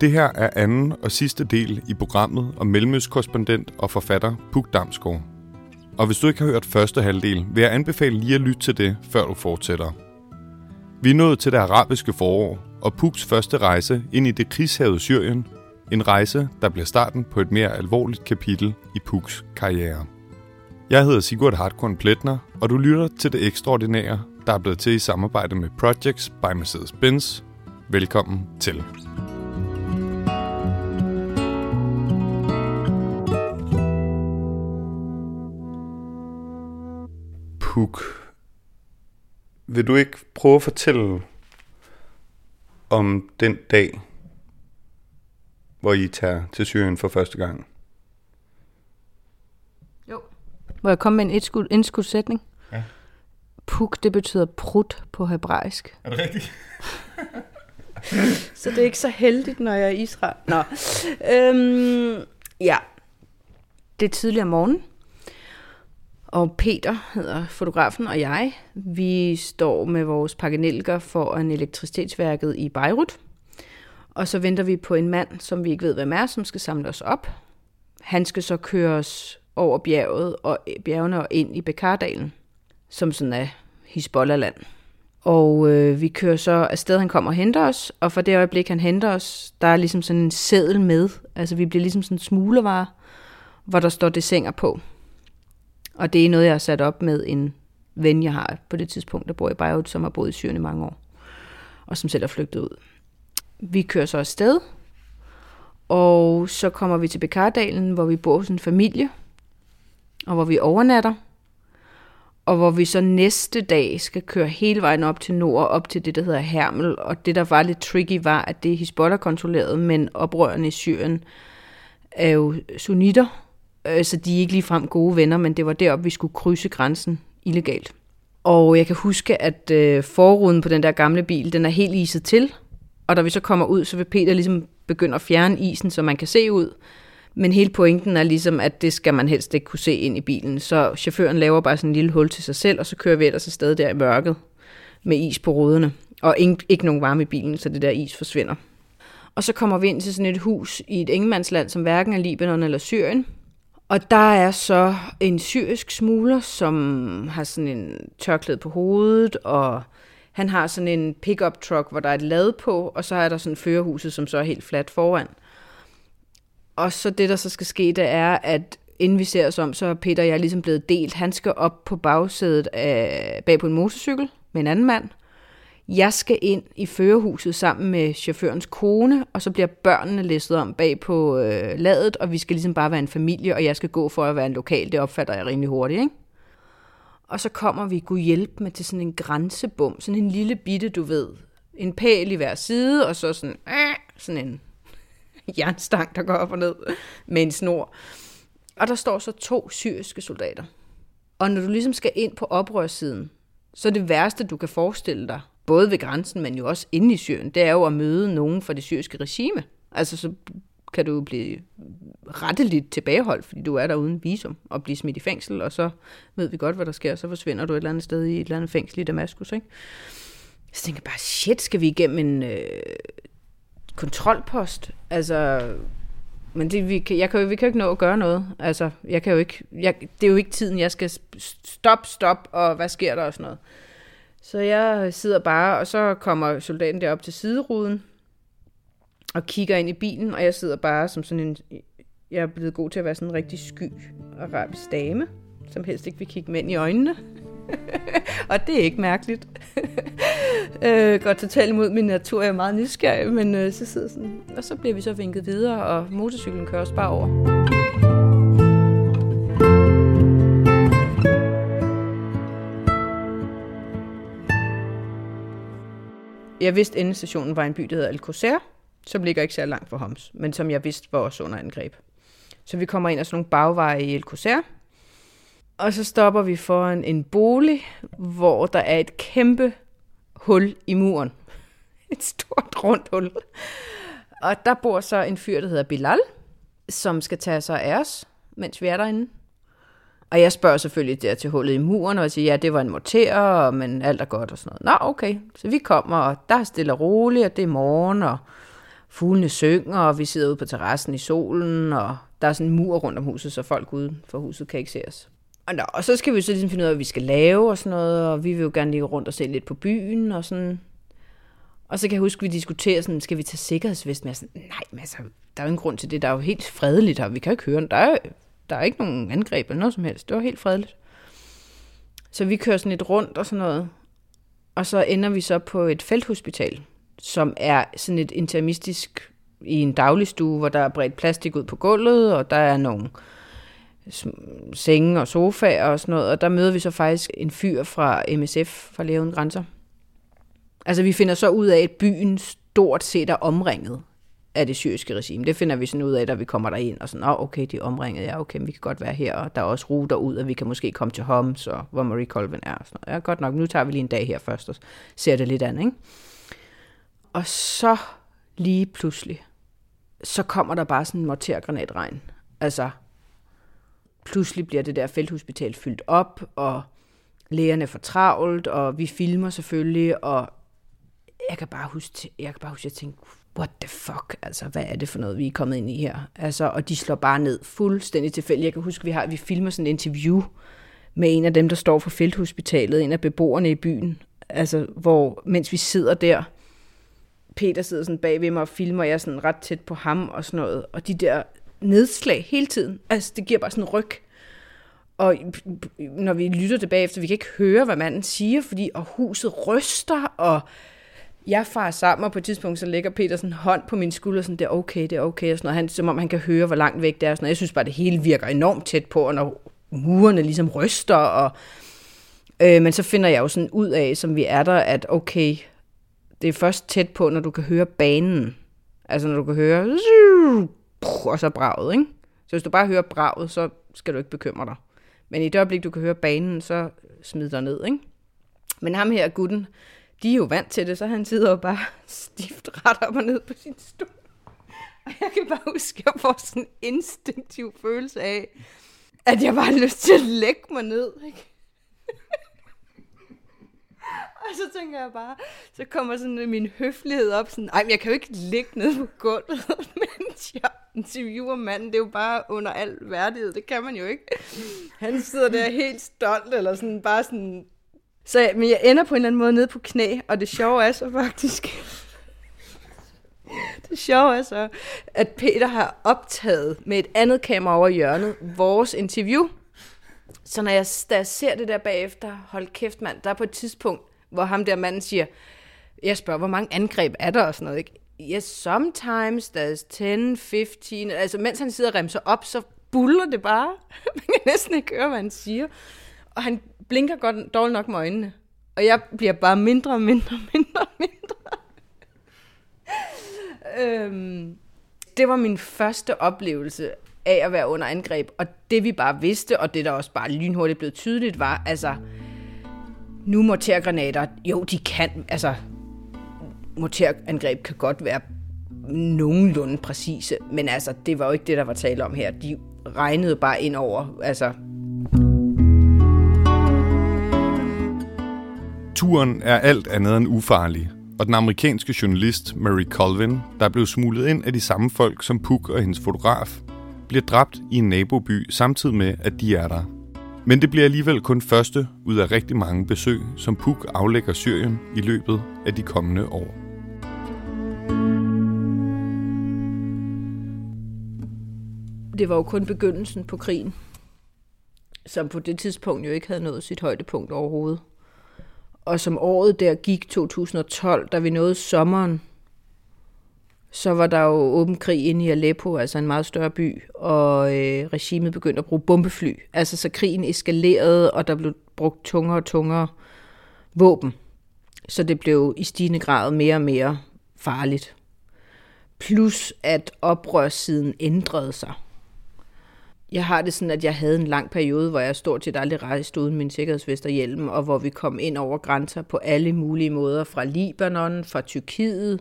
Det her er anden og sidste del i programmet om mellemøstkorrespondent og forfatter Puk Damsgaard. Og hvis du ikke har hørt første halvdel, vil jeg anbefale lige at lytte til det, før du fortsætter. Vi er nået til det arabiske forår, og Puks første rejse ind i det krigshavede Syrien. En rejse, der bliver starten på et mere alvorligt kapitel i Puks karriere. Jeg hedder Sigurd Hartkorn Pletner, og du lytter til det ekstraordinære, der er blevet til i samarbejde med Projects by Mercedes-Benz. Velkommen til. Puk, vil du ikke prøve at fortælle om den dag, hvor I tager til Syrien for første gang? Jo. Må jeg komme med en indskud, indskudsætning? Ja. Puk, det betyder prut på hebraisk. Er det rigtigt? Så det er ikke så heldigt, når jeg er i Israel. Nå. Øhm, ja. Det er tidligere morgen. Og Peter hedder fotografen, og jeg, vi står med vores pakkenelker for en elektricitetsværket i Beirut. Og så venter vi på en mand, som vi ikke ved, hvem er, som skal samle os op. Han skal så køre os over bjerget og bjergene og ind i Bekardalen, som sådan er Hisbollah-land. Og øh, vi kører så afsted, han kommer og henter os, og for det øjeblik, han henter os, der er ligesom sådan en seddel med. Altså vi bliver ligesom sådan en smuglervare, hvor der står desinger på. Og det er noget, jeg har sat op med en ven, jeg har på det tidspunkt, der bor i Beirut, som har boet i Syrien i mange år, og som selv er flygtet ud. Vi kører så afsted, og så kommer vi til Bekardalen, hvor vi bor hos en familie, og hvor vi overnatter, og hvor vi så næste dag skal køre hele vejen op til nord, op til det, der hedder Hermel, og det, der var lidt tricky, var, at det er Hezbollah kontrolleret, men oprørende i Syrien er jo sunnitter, øh, så de er ikke ligefrem gode venner, men det var deroppe, vi skulle krydse grænsen illegalt. Og jeg kan huske, at øh, forruden på den der gamle bil, den er helt iset til, og da vi så kommer ud, så vil Peter ligesom begynde at fjerne isen, så man kan se ud. Men hele pointen er ligesom, at det skal man helst ikke kunne se ind i bilen. Så chaufføren laver bare sådan en lille hul til sig selv, og så kører vi ellers afsted der i mørket med is på ruderne. Og ikke, ikke nogen varme i bilen, så det der is forsvinder. Og så kommer vi ind til sådan et hus i et ingemandsland, som hverken er Libanon eller Syrien. Og der er så en syrisk smugler, som har sådan en tørklæde på hovedet, og han har sådan en pickup truck, hvor der er et lad på, og så er der sådan førerhuset, som så er helt fladt foran. Og så det, der så skal ske, det er, at inden vi ser os om, så er Peter og jeg ligesom blevet delt. Han skal op på bagsædet af, bag på en motorcykel med en anden mand. Jeg skal ind i førerhuset sammen med chaufførens kone, og så bliver børnene læsset om bag på øh, ladet, og vi skal ligesom bare være en familie, og jeg skal gå for at være en lokal. Det opfatter jeg rimelig hurtigt, ikke? Og så kommer vi kunne hjælpe med til sådan en grænsebom, sådan en lille bitte, du ved, en pæl i hver side, og så sådan, øh, sådan en jernstang, der går op og ned med en snor. Og der står så to syriske soldater. Og når du ligesom skal ind på oprørssiden, så er det værste, du kan forestille dig, både ved grænsen, men jo også inde i Syrien, det er jo at møde nogen fra det syriske regime. Altså så kan du blive retteligt tilbageholdt, fordi du er der uden visum og blive smidt i fængsel, og så ved vi godt, hvad der sker, så forsvinder du et eller andet sted i et eller andet fængsel i Damaskus, ikke? Så tænker jeg bare, shit, skal vi igennem en øh, kontrolpost? Altså, men det, vi, kan, jeg kan jo, vi kan jo ikke nå at gøre noget. Altså, jeg kan jo ikke, jeg, det er jo ikke tiden, jeg skal stop, stop, og hvad sker der og sådan noget. Så jeg sidder bare, og så kommer soldaten derop til sideruden, og kigger ind i bilen, og jeg sidder bare som sådan en... Jeg er blevet god til at være sådan en rigtig sky arabisk dame, som helst ikke vil kigge mænd i øjnene. og det er ikke mærkeligt. øh, godt totalt imod min natur, jeg er meget nysgerrig, men øh, så sidder sådan... Og så bliver vi så vinket videre, og motorcyklen kører os bare over. Jeg vidste, at endestationen var en by, der hedder Alcocer, som ligger ikke så langt fra Homs, men som jeg vidste var også under angreb. Så vi kommer ind af sådan nogle bagveje i Alcocer, og så stopper vi foran en bolig, hvor der er et kæmpe hul i muren. Et stort rundt hul. Og der bor så en fyr, der hedder Bilal, som skal tage sig af os, mens vi er derinde. Og jeg spørger selvfølgelig der til hullet i muren, og jeg siger, ja, det var en morter, men alt er godt og sådan noget. Nå, okay. Så vi kommer, og der er stille og roligt, og det er morgen, og fuglene synger, og vi sidder ude på terrassen i solen, og der er sådan en mur rundt om huset, så folk uden for huset kan ikke se os. Og, nå, og så skal vi så ligesom finde ud af, hvad vi skal lave og sådan noget, og vi vil jo gerne lige rundt og se lidt på byen og sådan. Og så kan jeg huske, at vi diskuterer sådan, skal vi tage sikkerhedsvest med? Sådan, nej, men altså, der er jo ingen grund til det. Der er jo helt fredeligt her. Vi kan jo ikke høre, der er, der er ikke nogen angreb eller noget som helst. Det var helt fredeligt. Så vi kører sådan lidt rundt og sådan noget. Og så ender vi så på et felthospital, som er sådan et intermistisk i en dagligstue, hvor der er bredt plastik ud på gulvet, og der er nogle senge og sofaer og sådan noget. Og der møder vi så faktisk en fyr fra MSF, fra Lægen Grænser. Altså vi finder så ud af, at byen stort set er omringet af det syriske regime. Det finder vi sådan ud af, da vi kommer der og sådan, oh, okay, de er omringet, ja, okay, vi kan godt være her, og der er også ruter ud, og vi kan måske komme til Homs, og hvor Marie Colvin er. Og sådan noget. Ja, godt nok, nu tager vi lige en dag her først, og ser det lidt an, ikke? Og så lige pludselig, så kommer der bare sådan en mortergranatregn. Altså, pludselig bliver det der felthospital fyldt op, og lægerne for travlt, og vi filmer selvfølgelig, og jeg kan bare huske, jeg kan bare huske, at jeg tænkte, what the fuck, altså, hvad er det for noget, vi er kommet ind i her? Altså, og de slår bare ned fuldstændig tilfældigt. Jeg kan huske, vi har, vi filmer sådan et interview med en af dem, der står for felthospitalet, en af beboerne i byen, altså, hvor, mens vi sidder der, Peter sidder sådan bag ved mig og filmer, jeg er sådan ret tæt på ham og sådan noget, og de der nedslag hele tiden, altså, det giver bare sådan en ryg. Og når vi lytter tilbage efter, vi kan ikke høre, hvad manden siger, fordi og huset ryster, og jeg farer sammen, og på et tidspunkt, så lægger Peter sådan hånd på min skulder, sådan, det er okay, det er okay, og sådan noget. Han, som om han kan høre, hvor langt væk det er. Sådan noget. Jeg synes bare, det hele virker enormt tæt på, og når murene ligesom ryster, og, øh, men så finder jeg jo sådan ud af, som vi er der, at okay, det er først tæt på, når du kan høre banen. Altså når du kan høre, og så braget, ikke? Så hvis du bare hører braget, så skal du ikke bekymre dig. Men i det øjeblik, du kan høre banen, så smid dig ned, ikke? Men ham her, gutten, de er jo vant til det, så han sidder jo bare stift ret op og ned på sin stol. Og jeg kan bare huske, at jeg får sådan en instinktiv følelse af, at jeg bare har lyst til at lægge mig ned. Ikke? og så tænker jeg bare, så kommer sådan min høflighed op, sådan, ej, men jeg kan jo ikke ligge ned på gulvet, mens jeg interviewer manden. Det er jo bare under al værdighed, det kan man jo ikke. Han sidder der helt stolt, eller sådan bare sådan så men jeg ender på en eller anden måde nede på knæ, og det sjove er så faktisk... det sjove er så, at Peter har optaget med et andet kamera over hjørnet vores interview. Så når jeg, da jeg ser det der bagefter, hold kæft mand, der er på et tidspunkt, hvor ham der manden siger, jeg spørger, hvor mange angreb er der og sådan noget, ikke? Yes, sometimes there's 10, 15, altså mens han sidder og remser op, så buller det bare. Man kan næsten ikke høre, hvad han siger. Og han blinker godt dårligt nok med øjnene. Og jeg bliver bare mindre og mindre, mindre, mindre. øhm, det var min første oplevelse af at være under angreb. Og det vi bare vidste, og det der også bare lynhurtigt blev tydeligt, var, altså, nu mortergranater, jo, de kan, altså, morterangreb kan godt være nogenlunde præcise, men altså, det var jo ikke det, der var tale om her. De regnede bare ind over, altså, Turen er alt andet end ufarlig, og den amerikanske journalist Mary Colvin, der blev smuglet ind af de samme folk som Puk og hendes fotograf, bliver dræbt i en naboby samtidig med, at de er der. Men det bliver alligevel kun første ud af rigtig mange besøg, som Puk aflægger Syrien i løbet af de kommende år. Det var jo kun begyndelsen på krigen, som på det tidspunkt jo ikke havde nået sit højdepunkt overhovedet. Og som året der gik 2012, da vi nåede sommeren, så var der jo åben krig inde i Aleppo, altså en meget større by, og øh, regimet begyndte at bruge bombefly. Altså så krigen eskalerede, og der blev brugt tungere og tungere våben. Så det blev i stigende grad mere og mere farligt. Plus at oprørssiden ændrede sig. Jeg har det sådan, at jeg havde en lang periode, hvor jeg stort set aldrig rejste uden min sikkerhedsvest og hjelm, og hvor vi kom ind over grænser på alle mulige måder, fra Libanon, fra Tyrkiet.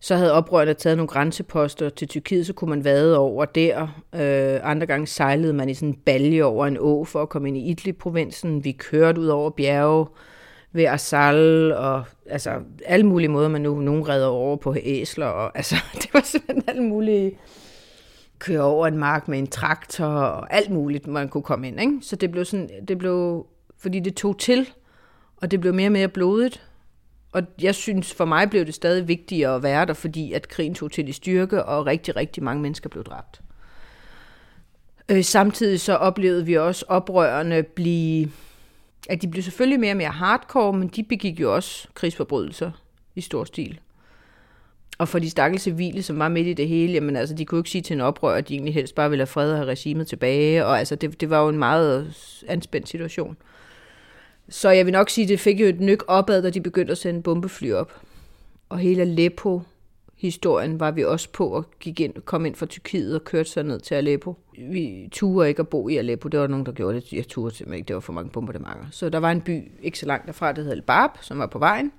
Så havde oprørerne taget nogle grænseposter til Tyrkiet, så kunne man vade over der. Øh, andre gange sejlede man i sådan en balje over en å for at komme ind i Idlib-provinsen. Vi kørte ud over bjerge. ved Asal, og altså alle mulige måder, man nu nogen redder over på æsler, og altså det var simpelthen alle mulige køre over en mark med en traktor, og alt muligt, man kunne komme ind, ikke? Så det blev sådan, det blev, fordi det tog til, og det blev mere og mere blodigt, og jeg synes, for mig blev det stadig vigtigere at være der, fordi at krigen tog til i styrke, og rigtig, rigtig mange mennesker blev dræbt. Øh, samtidig så oplevede vi også oprørende blive, at de blev selvfølgelig mere og mere hardcore, men de begik jo også krigsforbrydelser i stor stil. Og for de stakkels civile, som var midt i det hele, jamen altså, de kunne ikke sige til en oprør, at de egentlig helst bare ville have fred og have regimet tilbage, og altså, det, det var jo en meget anspændt situation. Så jeg vil nok sige, at det fik jo et nyk opad, da de begyndte at sende bombefly op. Og hele Aleppo historien var vi også på og gik ind, kom ind fra Tyrkiet og kørte så ned til Aleppo. Vi turde ikke at bo i Aleppo. Det var nogen, der gjorde det. Jeg turde simpelthen ikke. Det var for mange bombardementer. Så der var en by ikke så langt derfra, der hed Al Bab, som var på vejen,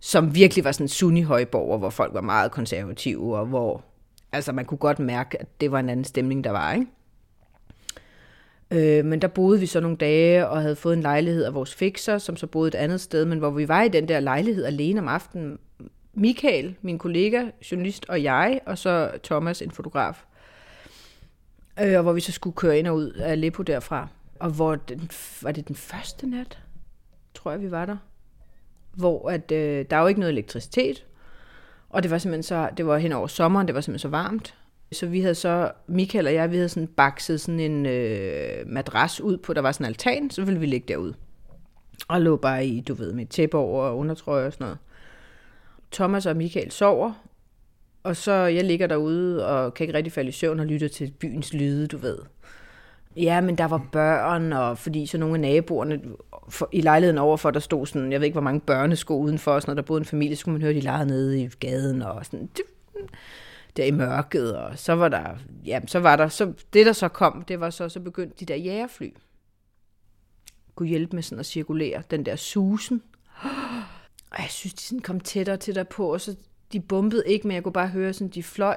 som virkelig var sådan en sunni-højborger, hvor folk var meget konservative, og hvor altså, man kunne godt mærke, at det var en anden stemning, der var. Ikke? Øh, men der boede vi så nogle dage og havde fået en lejlighed af vores fixer, som så boede et andet sted, men hvor vi var i den der lejlighed alene om aftenen. Michael, min kollega, journalist og jeg, og så Thomas, en fotograf. Øh, og hvor vi så skulle køre ind og ud af Aleppo derfra. Og hvor den, var det den første nat, tror jeg, vi var der. Hvor at, øh, der er jo ikke noget elektricitet. Og det var simpelthen så, det var hen over sommeren, det var simpelthen så varmt. Så vi havde så, Michael og jeg, vi havde sådan bakset sådan en øh, madras ud på, der var sådan en altan, så ville vi ligge derude. Og lå bare i, du ved, med tæppe over og undertrøje og sådan noget. Thomas og Michael sover, og så jeg ligger derude og kan ikke rigtig falde i søvn og lytter til byens lyde, du ved. Ja, men der var børn, og fordi så nogle af naboerne for, i lejligheden overfor, der stod sådan, jeg ved ikke, hvor mange børnesko udenfor, og sådan, når der boede en familie, så kunne man høre, de legede nede i gaden, og sådan, der i mørket, og så var der, ja, så var der, så det der så kom, det var så, så begyndte de der jægerfly, kunne hjælpe med sådan at cirkulere den der susen. Og jeg synes, de sådan kom tættere og tættere på, og så de bumpede ikke, men jeg kunne bare høre, sådan, de fløj.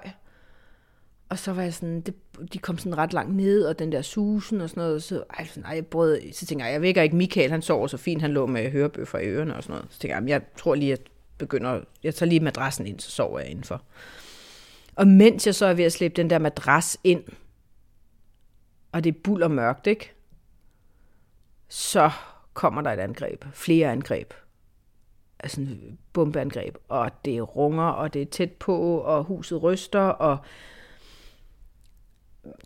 Og så var jeg sådan, det, de kom sådan ret langt ned, og den der susen og sådan noget, så, ej, sådan, ej, jeg brød, så tænker jeg, jeg vækker ikke Michael, han sover så fint, han lå med hørebøffer i ørerne og sådan noget. Så tænker jeg, jeg tror lige, at begynder, jeg tager lige madrassen ind, så sover jeg indenfor. Og mens jeg så er ved at slæbe den der madras ind, og det er buld og mørkt, ikke? Så kommer der et angreb. Flere angreb. Altså en bombeangreb. Og det runger, og det er tæt på, og huset ryster, og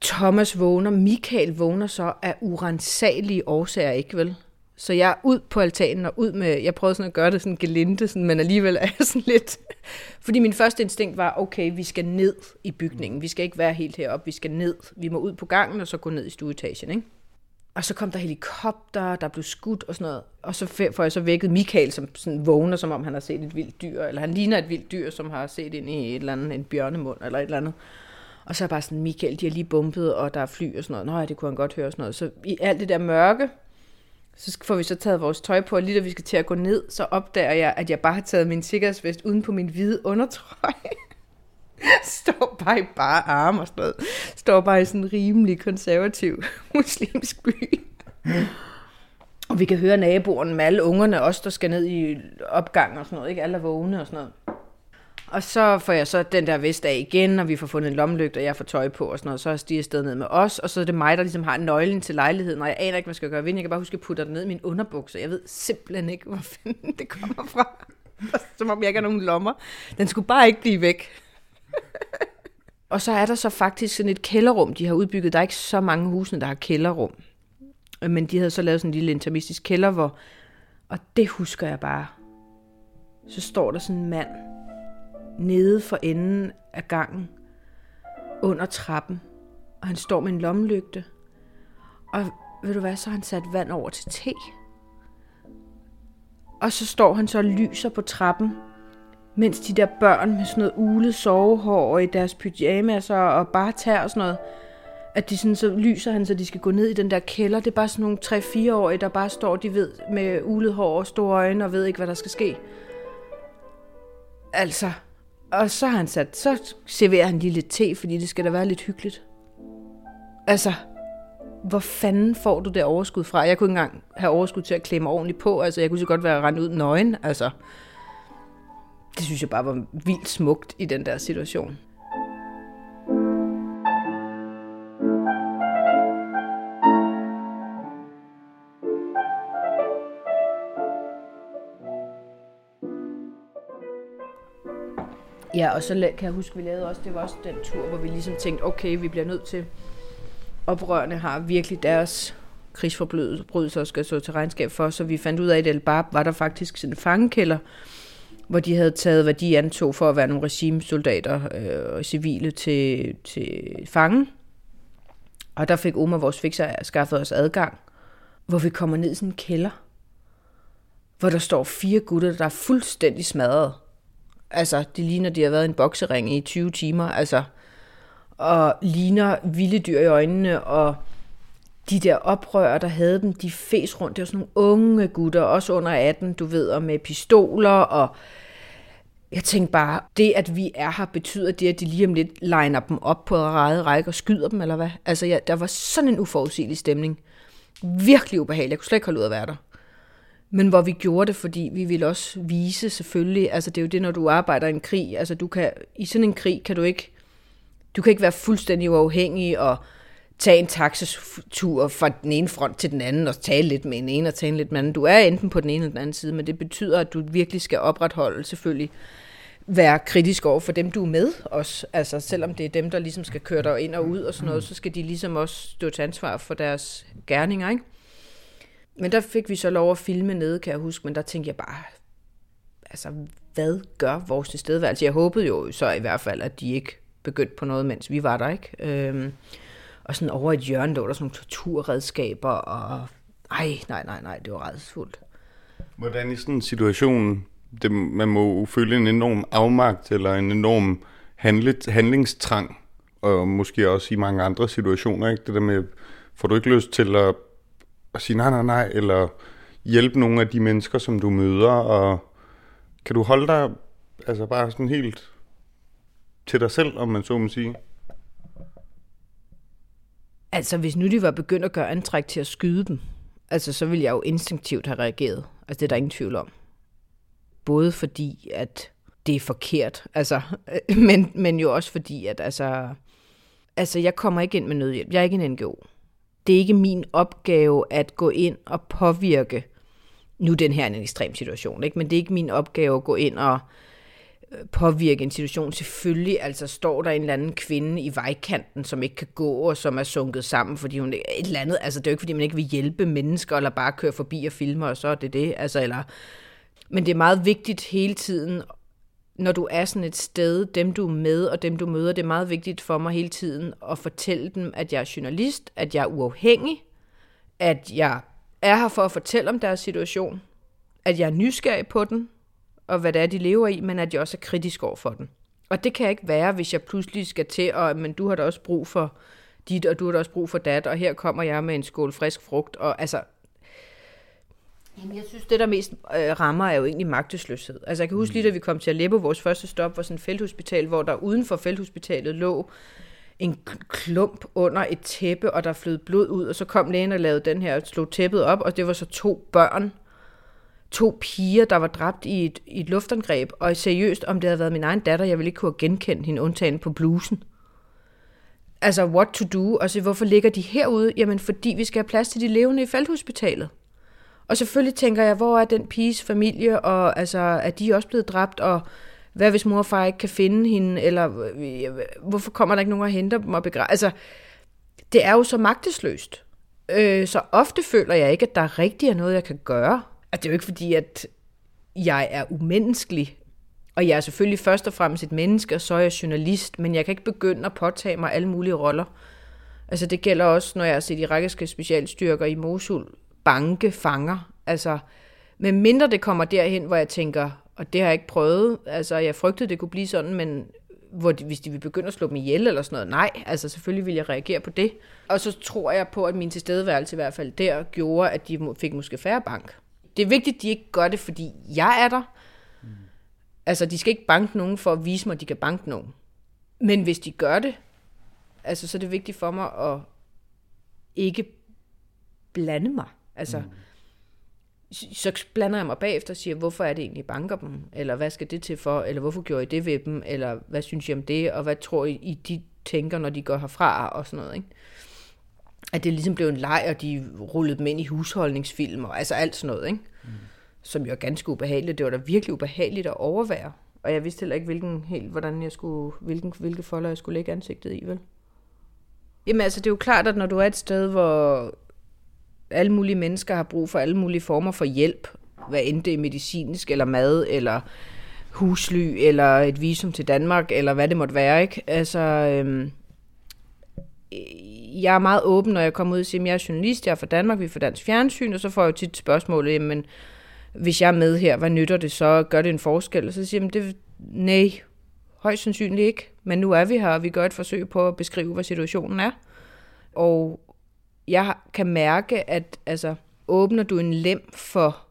Thomas vågner, Michael vågner så af urensagelige årsager, ikke vel? Så jeg er ud på altanen og ud med, jeg prøvede sådan at gøre det sådan gelinde, sådan, men alligevel er jeg sådan lidt, fordi min første instinkt var, okay, vi skal ned i bygningen, vi skal ikke være helt heroppe, vi skal ned, vi må ud på gangen og så gå ned i stueetagen, ikke? Og så kom der helikopter, der blev skudt og sådan noget. Og så får jeg så vækket Michael, som sådan vågner, som om han har set et vildt dyr. Eller han ligner et vildt dyr, som har set ind i et eller andet, en bjørnemund eller et eller andet. Og så er bare sådan, Michael, de har lige bumpet, og der er fly og sådan noget. Nå ja, det kunne han godt høre og sådan noget. Så i alt det der mørke, så får vi så taget vores tøj på, og lige da vi skal til at gå ned, så opdager jeg, at jeg bare har taget min sikkerhedsvest uden på min hvide undertrøje. Står bare i bare arme og sådan noget. Står bare i sådan en rimelig konservativ muslimsk by. Og vi kan høre naboerne med alle ungerne, også der skal ned i opgang og sådan noget, ikke? Alle er vågne og sådan noget. Og så får jeg så den der vest af igen, og vi får fundet en lommelygte, og jeg får tøj på og sådan noget. Så er Stig afsted ned med os, og så er det mig, der ligesom har nøglen til lejligheden, og jeg aner ikke, hvad jeg skal gøre ved Jeg kan bare huske at putte den ned i min underbukser. Jeg ved simpelthen ikke, hvor fanden det kommer fra. Som om jeg ikke har nogen lommer. Den skulle bare ikke blive væk. og så er der så faktisk sådan et kælderrum, de har udbygget. Der er ikke så mange husene, der har kælderrum. Men de havde så lavet sådan en lille intermistisk kælder, hvor... Og det husker jeg bare. Så står der sådan en mand, nede for enden af gangen, under trappen, og han står med en lommelygte. Og ved du hvad, så har han sat vand over til te. Og så står han så og lyser på trappen, mens de der børn med sådan noget ulet sovehår og i deres pyjamas og bare tager og sådan noget, at de sådan, så lyser han, så de skal gå ned i den der kælder. Det er bare sådan nogle 3-4-årige, der bare står, de ved, med ulet hår og store øjne og ved ikke, hvad der skal ske. Altså, og så har han sat, så serverer han lige lidt te, fordi det skal da være lidt hyggeligt. Altså, hvor fanden får du det overskud fra? Jeg kunne ikke engang have overskud til at klemme ordentligt på. Altså, jeg kunne så godt være rendt ud nøgen. Altså, det synes jeg bare var vildt smukt i den der situation. Ja, og så kan jeg huske, vi lavede også, det var også den tur, hvor vi ligesom tænkte, okay, vi bliver nødt til, oprørende har virkelig deres krigsforbrydelser skal stå til regnskab for, så vi fandt ud af, at i El Bab var der faktisk sådan en fangekælder, hvor de havde taget, hvad de antog for at være nogle regimesoldater øh, og civile til, til fange. Og der fik Omar, vores fikser, skaffet os adgang, hvor vi kommer ned i sådan en kælder, hvor der står fire gutter, der er fuldstændig smadret. Altså, det ligner, de har været i en boksering i 20 timer, altså, og ligner vilde dyr i øjnene, og de der oprører, der havde dem, de fes rundt. Det var sådan nogle unge gutter, også under 18, du ved, og med pistoler, og jeg tænkte bare, det at vi er her, betyder det, at de lige om lidt liner dem op på ræde række og skyder dem, eller hvad? Altså, ja, der var sådan en uforudsigelig stemning. Virkelig ubehageligt. Jeg kunne slet ikke holde ud at være der. Men hvor vi gjorde det, fordi vi ville også vise selvfølgelig, altså det er jo det, når du arbejder i en krig, altså du kan, i sådan en krig kan du ikke, du kan ikke være fuldstændig uafhængig og tage en taxatur fra den ene front til den anden og tale lidt med en ene og tale lidt med anden. Du er enten på den ene eller den anden side, men det betyder, at du virkelig skal opretholde selvfølgelig være kritisk over for dem, du er med også. Altså, selvom det er dem, der ligesom skal køre dig ind og ud og sådan noget, så skal de ligesom også stå til ansvar for deres gerninger, ikke? Men der fik vi så lov at filme nede, kan jeg huske, men der tænkte jeg bare, altså, hvad gør vores tilstedeværelse? Jeg håbede jo så i hvert fald, at de ikke begyndte på noget, mens vi var der, ikke? Øhm, og sådan over et hjørne, der var der sådan nogle torturredskaber, og ej, nej, nej, nej, det var redsfuldt. Hvordan i sådan en situation, det, man må føle en enorm afmagt, eller en enorm handlet, handlingstrang, og måske også i mange andre situationer, ikke? Det der med, får du ikke lyst til at at sige nej, nej, nej, eller hjælpe nogle af de mennesker, som du møder, og kan du holde dig altså bare sådan helt til dig selv, om man så må sige? Altså, hvis nu de var begyndt at gøre antræk til at skyde dem, altså, så ville jeg jo instinktivt have reageret. Altså, det er der ingen tvivl om. Både fordi, at det er forkert, altså, men, men jo også fordi, at altså, altså, jeg kommer ikke ind med nødhjælp. Jeg er ikke en NGO det er ikke min opgave at gå ind og påvirke, nu den her er en ekstrem situation, ikke? men det er ikke min opgave at gå ind og øh, påvirke en situation. Selvfølgelig altså står der en eller anden kvinde i vejkanten, som ikke kan gå, og som er sunket sammen, fordi hun et eller andet, altså det er jo ikke, fordi man ikke vil hjælpe mennesker, eller bare køre forbi og filme, og så er det det, altså, eller, men det er meget vigtigt hele tiden når du er sådan et sted, dem du er med og dem du møder, det er meget vigtigt for mig hele tiden at fortælle dem, at jeg er journalist, at jeg er uafhængig, at jeg er her for at fortælle om deres situation, at jeg er nysgerrig på den, og hvad det er, de lever i, men at jeg også er kritisk over for den. Og det kan ikke være, hvis jeg pludselig skal til, og men du har da også brug for dit, og du har da også brug for dat, og her kommer jeg med en skål frisk frugt, og altså, Jamen, jeg synes, det der mest øh, rammer er jo egentlig magtesløshed. Altså, jeg kan huske lige, da vi kom til Aleppo, vores første stop var sådan et felthospital, hvor der uden for felthospitalet lå en klump under et tæppe, og der flød blod ud, og så kom lægen og lavede den her, og slog tæppet op, og det var så to børn, to piger, der var dræbt i et, i et luftangreb, og seriøst, om det havde været min egen datter, jeg ville ikke kunne have genkendt hende undtagen på blusen. Altså, what to do? Og så, hvorfor ligger de herude? Jamen, fordi vi skal have plads til de levende i felthospitalet. Og selvfølgelig tænker jeg, hvor er den piges familie, og altså, er de også blevet dræbt, og hvad hvis mor og far ikke kan finde hende, eller øh, hvorfor kommer der ikke nogen og henter dem og begrave? Altså, det er jo så magtesløst. Øh, så ofte føler jeg ikke, at der rigtig er noget, jeg kan gøre. Og det er jo ikke fordi, at jeg er umenneskelig, og jeg er selvfølgelig først og fremmest et menneske, og så er jeg journalist, men jeg kan ikke begynde at påtage mig alle mulige roller. Altså det gælder også, når jeg har set irakiske specialstyrker i Mosul banke fanger. Altså, med mindre det kommer derhen, hvor jeg tænker, og det har jeg ikke prøvet, altså jeg frygtede, det kunne blive sådan, men hvor de, hvis de vil begynde at slå dem ihjel eller sådan noget, nej, altså selvfølgelig vil jeg reagere på det. Og så tror jeg på, at min tilstedeværelse i hvert fald der gjorde, at de fik måske færre bank. Det er vigtigt, at de ikke gør det, fordi jeg er der. Mm. Altså, de skal ikke banke nogen for at vise mig, at de kan banke nogen. Men hvis de gør det, altså, så er det vigtigt for mig at ikke blande mig. Altså, mm. så blander jeg mig bagefter og siger, hvorfor er det egentlig, I banker dem? Eller hvad skal det til for? Eller hvorfor gjorde I det ved dem? Eller hvad synes I om det? Og hvad tror I, I de tænker, når de går herfra? Og sådan noget, ikke? At det ligesom blev en leg, og de rullede dem ind i husholdningsfilm, og altså alt sådan noget, ikke? Mm. Som jo er ganske ubehageligt. Det var da virkelig ubehageligt at overvære. Og jeg vidste heller ikke, hvilken, helt, hvordan jeg skulle, hvilken, hvilke folder jeg skulle lægge ansigtet i, vel? Jamen altså, det er jo klart, at når du er et sted, hvor alle mulige mennesker har brug for alle mulige former for hjælp, hvad end det er medicinsk, eller mad, eller husly, eller et visum til Danmark, eller hvad det måtte være, ikke? Altså, øhm, jeg er meget åben, når jeg kommer ud og siger, at jeg er journalist, jeg er fra Danmark, vi er fra Dansk Fjernsyn, og så får jeg jo tit spørgsmålet, jamen, hvis jeg er med her, hvad nytter det så? Gør det en forskel? Og så siger jeg, det, nej, højst sandsynligt ikke. Men nu er vi her, og vi gør et forsøg på at beskrive, hvad situationen er. Og jeg kan mærke, at altså, åbner du en lem for,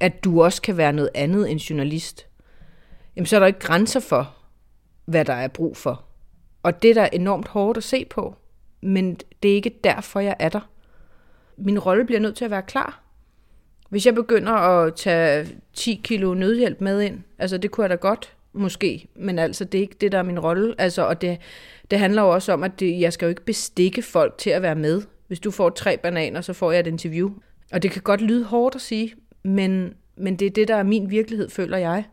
at du også kan være noget andet end journalist, jamen så er der ikke grænser for, hvad der er brug for. Og det er da enormt hårdt at se på, men det er ikke derfor, jeg er der. Min rolle bliver nødt til at være klar. Hvis jeg begynder at tage 10 kilo nødhjælp med ind, altså det kunne jeg da godt, måske, men altså det er ikke det, der er min rolle. Altså, og det, det handler jo også om, at det, jeg skal jo ikke bestikke folk til at være med. Hvis du får tre bananer, så får jeg et interview. Og det kan godt lyde hårdt at sige, men, men det er det, der er min virkelighed, føler jeg.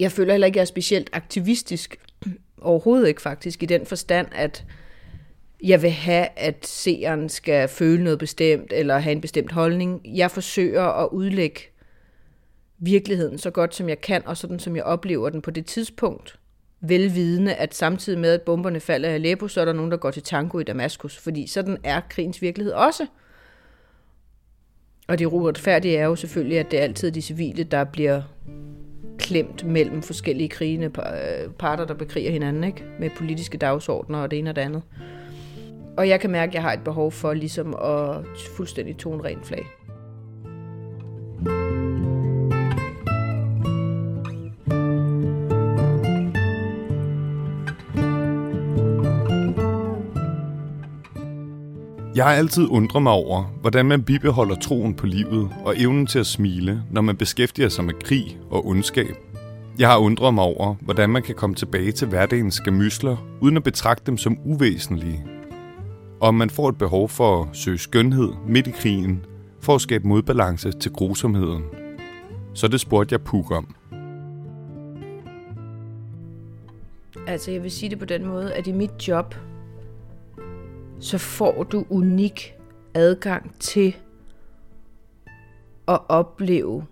Jeg føler heller ikke, at jeg er specielt aktivistisk. Overhovedet ikke faktisk, i den forstand, at jeg vil have, at seeren skal føle noget bestemt, eller have en bestemt holdning. Jeg forsøger at udlægge virkeligheden så godt, som jeg kan, og sådan, som jeg oplever den på det tidspunkt. Velvidende, at samtidig med, at bomberne falder i Aleppo, så er der nogen, der går til tango i Damaskus, fordi sådan er krigens virkelighed også. Og det uretfærdige er jo selvfølgelig, at det er altid de civile, der bliver klemt mellem forskellige krigende øh, parter, der bekriger hinanden, ikke? med politiske dagsordner og det ene og det andet. Og jeg kan mærke, at jeg har et behov for ligesom at fuldstændig tone rent flag. Jeg har altid undret mig over, hvordan man bibeholder troen på livet og evnen til at smile, når man beskæftiger sig med krig og ondskab. Jeg har undret mig over, hvordan man kan komme tilbage til hverdagens skamysler, uden at betragte dem som uvæsentlige. Og om man får et behov for at søge skønhed midt i krigen, for at skabe modbalance til grusomheden. Så det spurgte jeg Puk om. Altså, jeg vil sige det på den måde, at i mit job, så får du unik adgang til at opleve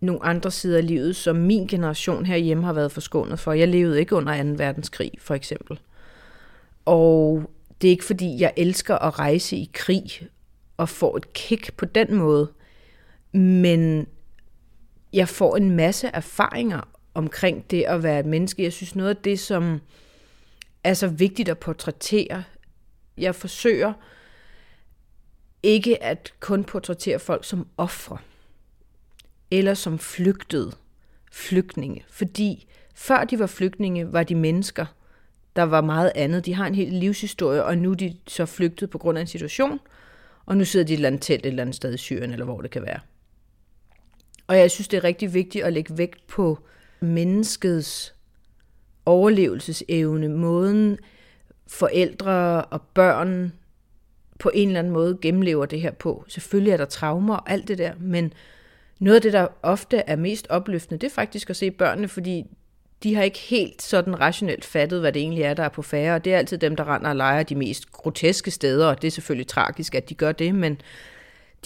nogle andre sider af livet, som min generation herhjemme har været forskånet for. Jeg levede ikke under 2. verdenskrig, for eksempel. Og det er ikke fordi, jeg elsker at rejse i krig og få et kick på den måde, men jeg får en masse erfaringer omkring det at være et menneske. Jeg synes noget af det, som er så vigtigt at portrættere, jeg forsøger ikke at kun portrættere folk som ofre eller som flygtede flygtninge, fordi før de var flygtninge, var de mennesker, der var meget andet. De har en hel livshistorie, og nu er de så flygtet på grund af en situation, og nu sidder de i et eller andet telt et eller andet sted i Syrien, eller hvor det kan være. Og jeg synes, det er rigtig vigtigt at lægge vægt på menneskets overlevelsesevne, måden forældre og børn på en eller anden måde gennemlever det her på. Selvfølgelig er der traumer og alt det der, men noget af det, der ofte er mest opløftende, det er faktisk at se børnene, fordi de har ikke helt sådan rationelt fattet, hvad det egentlig er, der er på færre, og det er altid dem, der render og leger de mest groteske steder, og det er selvfølgelig tragisk, at de gør det, men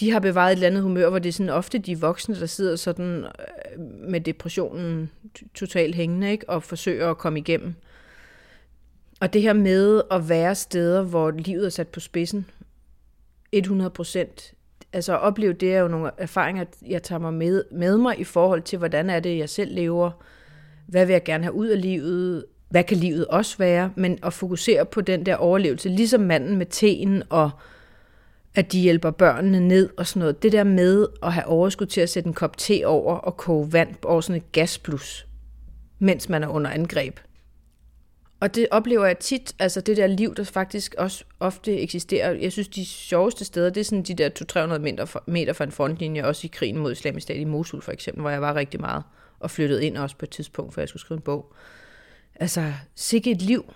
de har bevaret et eller andet humør, hvor det er sådan ofte de voksne, der sidder sådan øh, med depressionen totalt hængende, ikke? og forsøger at komme igennem. Og det her med at være steder, hvor livet er sat på spidsen, 100 procent, altså at opleve det er jo nogle erfaringer, jeg tager mig med, med mig i forhold til, hvordan er det, jeg selv lever, hvad vil jeg gerne have ud af livet, hvad kan livet også være, men at fokusere på den der overlevelse, ligesom manden med teen og at de hjælper børnene ned og sådan noget. Det der med at have overskud til at sætte en kop te over og koge vand over sådan et gasplus, mens man er under angreb. Og det oplever jeg tit, altså det der liv, der faktisk også ofte eksisterer. Jeg synes, de sjoveste steder, det er sådan de der 200-300 meter, meter fra en frontlinje, også i krigen mod islamisk stat i Mosul for eksempel, hvor jeg var rigtig meget og flyttede ind også på et tidspunkt, før jeg skulle skrive en bog. Altså, sikke et liv,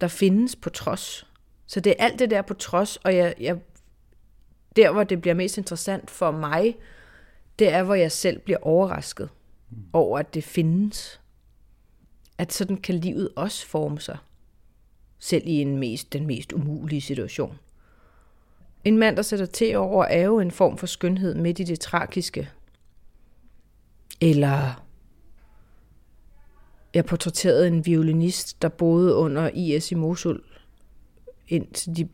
der findes på trods. Så det er alt det der på trods, og jeg, jeg, der, hvor det bliver mest interessant for mig, det er, hvor jeg selv bliver overrasket over, at det findes. At sådan kan livet også forme sig. Selv i en mest, den mest umulige situation. En mand, der sætter til over, er jo en form for skønhed midt i det tragiske. Eller jeg portrætterede en violinist, der boede under IS i Mosul, indtil de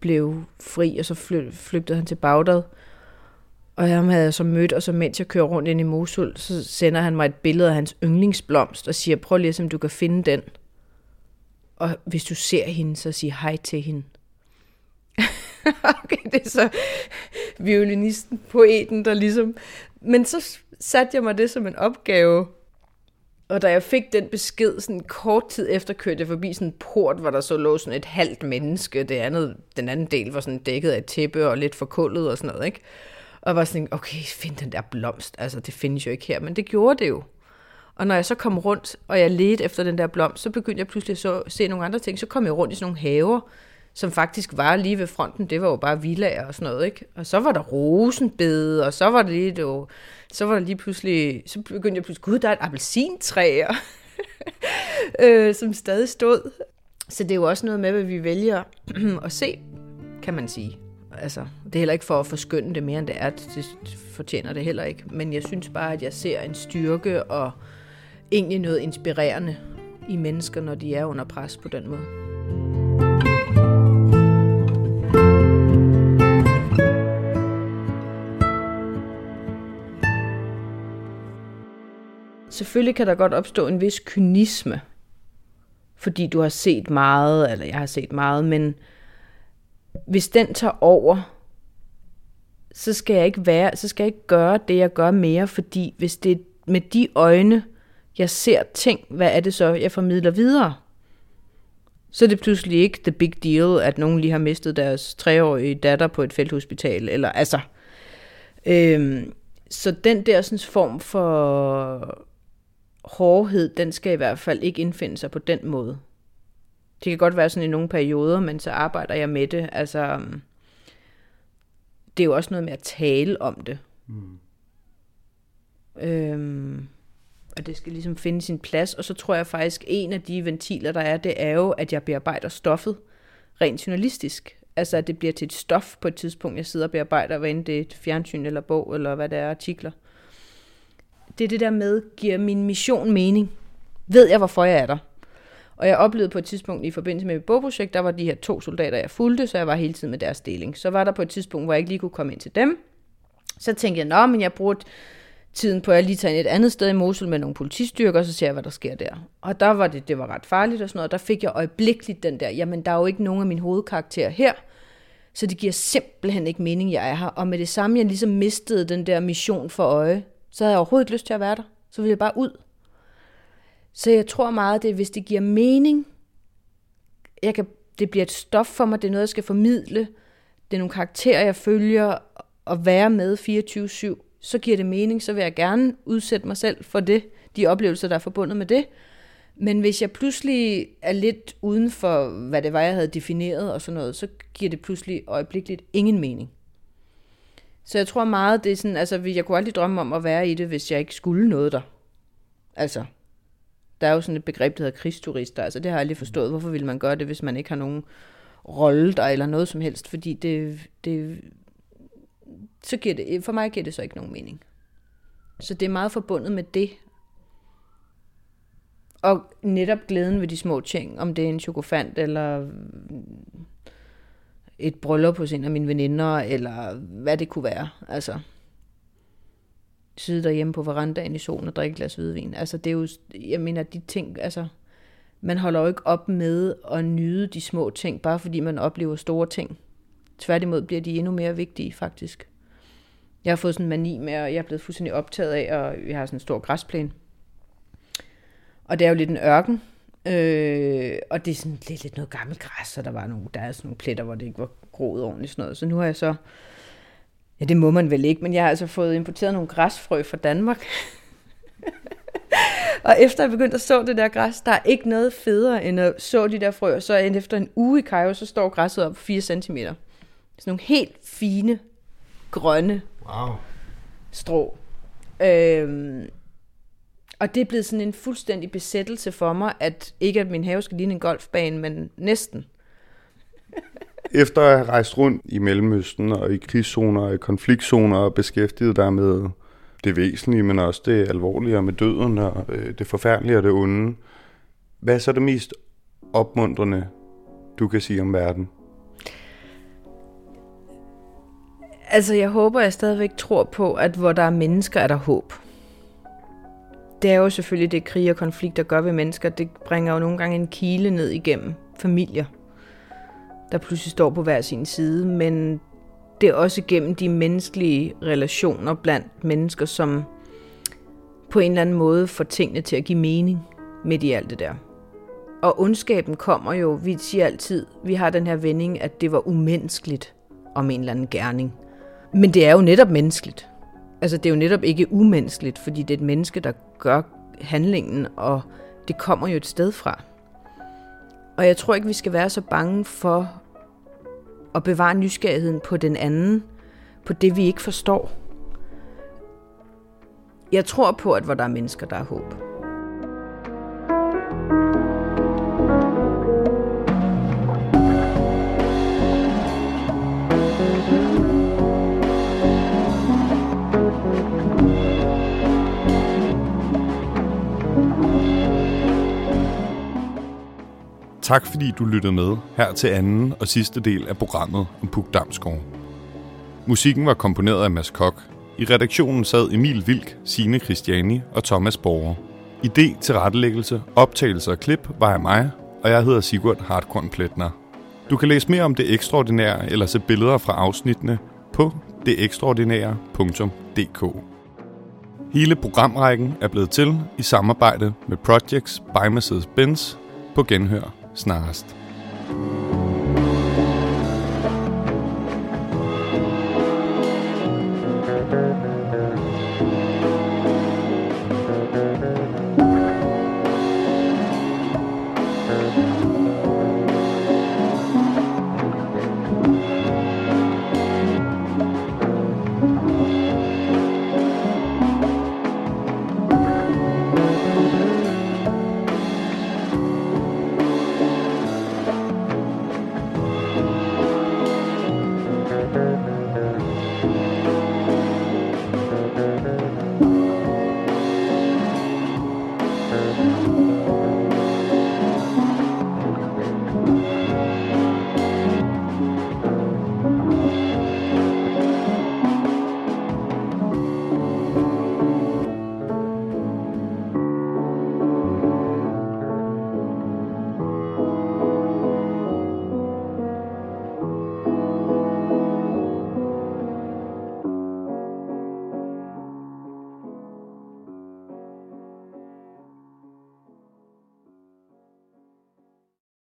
blev fri, og så flygtede han til Bagdad. Og ham havde jeg så mødt, og så mens jeg kører rundt ind i Mosul, så sender han mig et billede af hans yndlingsblomst, og siger, prøv lige at se, om du kan finde den. Og hvis du ser hende, så sig hej til hende. okay, det er så violinisten, poeten, der ligesom... Men så satte jeg mig det som en opgave, og da jeg fik den besked, sådan kort tid efter, kørte jeg forbi sådan en port, hvor der så lå sådan et halvt menneske. Det andet, den anden del var sådan dækket af tæppe og lidt forkullet og sådan noget, ikke? Og var sådan, okay, find den der blomst. Altså, det findes jo ikke her, men det gjorde det jo. Og når jeg så kom rundt, og jeg ledte efter den der blomst, så begyndte jeg pludselig at så, se nogle andre ting. Så kom jeg rundt i sådan nogle haver, som faktisk var lige ved fronten. Det var jo bare villager og sådan noget, ikke? Og så var der rosenbede, og så var det lige, det var, så var der lige pludselig, så begyndte jeg pludselig, gud, der er et appelsintræ, øh, som stadig stod. Så det er jo også noget med, hvad vi vælger at se, kan man sige. Altså, det er heller ikke for at forskynde det mere, end det er. Det fortjener det heller ikke. Men jeg synes bare, at jeg ser en styrke og egentlig noget inspirerende i mennesker, når de er under pres på den måde. Selvfølgelig kan der godt opstå en vis kynisme, fordi du har set meget, eller jeg har set meget, men hvis den tager over, så skal jeg ikke være, så skal jeg ikke gøre det, jeg gør mere, fordi hvis det er med de øjne, jeg ser ting, hvad er det så, jeg formidler videre? Så er det pludselig ikke the big deal, at nogen lige har mistet deres treårige datter på et felthospital, eller altså... Øhm, så den der sådan, form for hårdhed, den skal i hvert fald ikke indfinde sig på den måde. Det kan godt være sådan i nogle perioder, men så arbejder jeg med det. Altså, øhm, det er jo også noget med at tale om det. Mm. Øhm, og det skal ligesom finde sin plads. Og så tror jeg faktisk, en af de ventiler, der er, det er jo, at jeg bearbejder stoffet rent journalistisk. Altså, at det bliver til et stof på et tidspunkt, jeg sidder og bearbejder, hvad end det er et fjernsyn eller bog, eller hvad det er, artikler. Det er det der med, giver min mission mening? Ved jeg, hvorfor jeg er der? Og jeg oplevede på et tidspunkt i forbindelse med mit bogprojekt, der var de her to soldater, jeg fulgte, så jeg var hele tiden med deres deling. Så var der på et tidspunkt, hvor jeg ikke lige kunne komme ind til dem. Så tænkte jeg, nå, men jeg bruger tiden på at lige tage et andet sted i Mosul med nogle politistyrker, og så ser jeg, hvad der sker der. Og der var det, det var ret farligt og sådan noget, der fik jeg øjeblikkeligt den der, jamen der er jo ikke nogen af mine hovedkarakterer her, så det giver simpelthen ikke mening, jeg er her. Og med det samme, jeg ligesom mistede den der mission for øje, så havde jeg overhovedet ikke lyst til at være der. Så ville jeg bare ud. Så jeg tror meget, det er, hvis det giver mening, jeg kan, det bliver et stof for mig, det er noget, jeg skal formidle, det er nogle karakterer, jeg følger, og være med 24-7, så giver det mening, så vil jeg gerne udsætte mig selv for det, de oplevelser, der er forbundet med det. Men hvis jeg pludselig er lidt uden for, hvad det var, jeg havde defineret og sådan noget, så giver det pludselig øjeblikkeligt ingen mening. Så jeg tror meget, det er sådan, altså jeg kunne aldrig drømme om at være i det, hvis jeg ikke skulle noget der. Altså, der er jo sådan et begreb, der hedder krigsturister. Altså det har jeg aldrig forstået. Hvorfor vil man gøre det, hvis man ikke har nogen rolle der, eller noget som helst? Fordi det, det, så giver det, for mig giver det så ikke nogen mening. Så det er meget forbundet med det. Og netop glæden ved de små ting, om det er en chokofant, eller et bryllup hos en af mine veninder, eller hvad det kunne være. Altså, sidde derhjemme på verandaen i solen og drikke et glas hvidvin. Altså, det er jo, jeg mener, de ting, altså, man holder jo ikke op med at nyde de små ting, bare fordi man oplever store ting. Tværtimod bliver de endnu mere vigtige, faktisk. Jeg har fået sådan en mani med, og jeg er blevet fuldstændig optaget af, og jeg har sådan en stor græsplæne. Og det er jo lidt en ørken, Øh, og det er sådan lidt, lidt noget gammelt græs, så der var nogle, der er sådan nogle pletter, hvor det ikke var groet ordentligt sådan noget. Så nu har jeg så, ja det må man vel ikke, men jeg har altså fået importeret nogle græsfrø fra Danmark. og efter jeg begyndte at så det der græs, der er ikke noget federe end at så de der frø, og så efter en uge i Cairo, så står græsset op 4 cm. Sådan nogle helt fine, grønne wow. strå. Øhm, og det er blevet sådan en fuldstændig besættelse for mig, at ikke at min have skal ligne en golfbane, men næsten. Efter at have rejst rundt i Mellemøsten og i krigszoner og i konfliktzoner og beskæftiget dig med det væsentlige, men også det alvorlige og med døden og øh, det forfærdelige og det onde. Hvad er så det mest opmuntrende, du kan sige om verden? Altså, jeg håber, jeg stadigvæk tror på, at hvor der er mennesker, er der håb. Det er jo selvfølgelig det krig og konflikter gør ved mennesker. Det bringer jo nogle gange en kile ned igennem familier, der pludselig står på hver sin side. Men det er også gennem de menneskelige relationer blandt mennesker, som på en eller anden måde får tingene til at give mening midt i alt det der. Og ondskaben kommer jo, vi siger altid, vi har den her vending, at det var umenneskeligt om en eller anden gerning. Men det er jo netop menneskeligt. Altså det er jo netop ikke umenneskeligt, fordi det er et menneske, der gør handlingen, og det kommer jo et sted fra. Og jeg tror ikke, vi skal være så bange for og bevare nysgerrigheden på den anden, på det vi ikke forstår. Jeg tror på, at hvor der er mennesker, der er håb. Tak fordi du lyttede med her til anden og sidste del af programmet om Puk Damsgaard. Musikken var komponeret af Mads Kok. I redaktionen sad Emil Vilk, Signe Christiani og Thomas Borger. Idé til rettelæggelse, optagelse og klip var af mig, og jeg hedder Sigurd Hartkorn Pletner. Du kan læse mere om det ekstraordinære eller se billeder fra afsnittene på detekstraordinære.dk. Hele programrækken er blevet til i samarbejde med Projects by Mercedes-Benz på genhør snarast.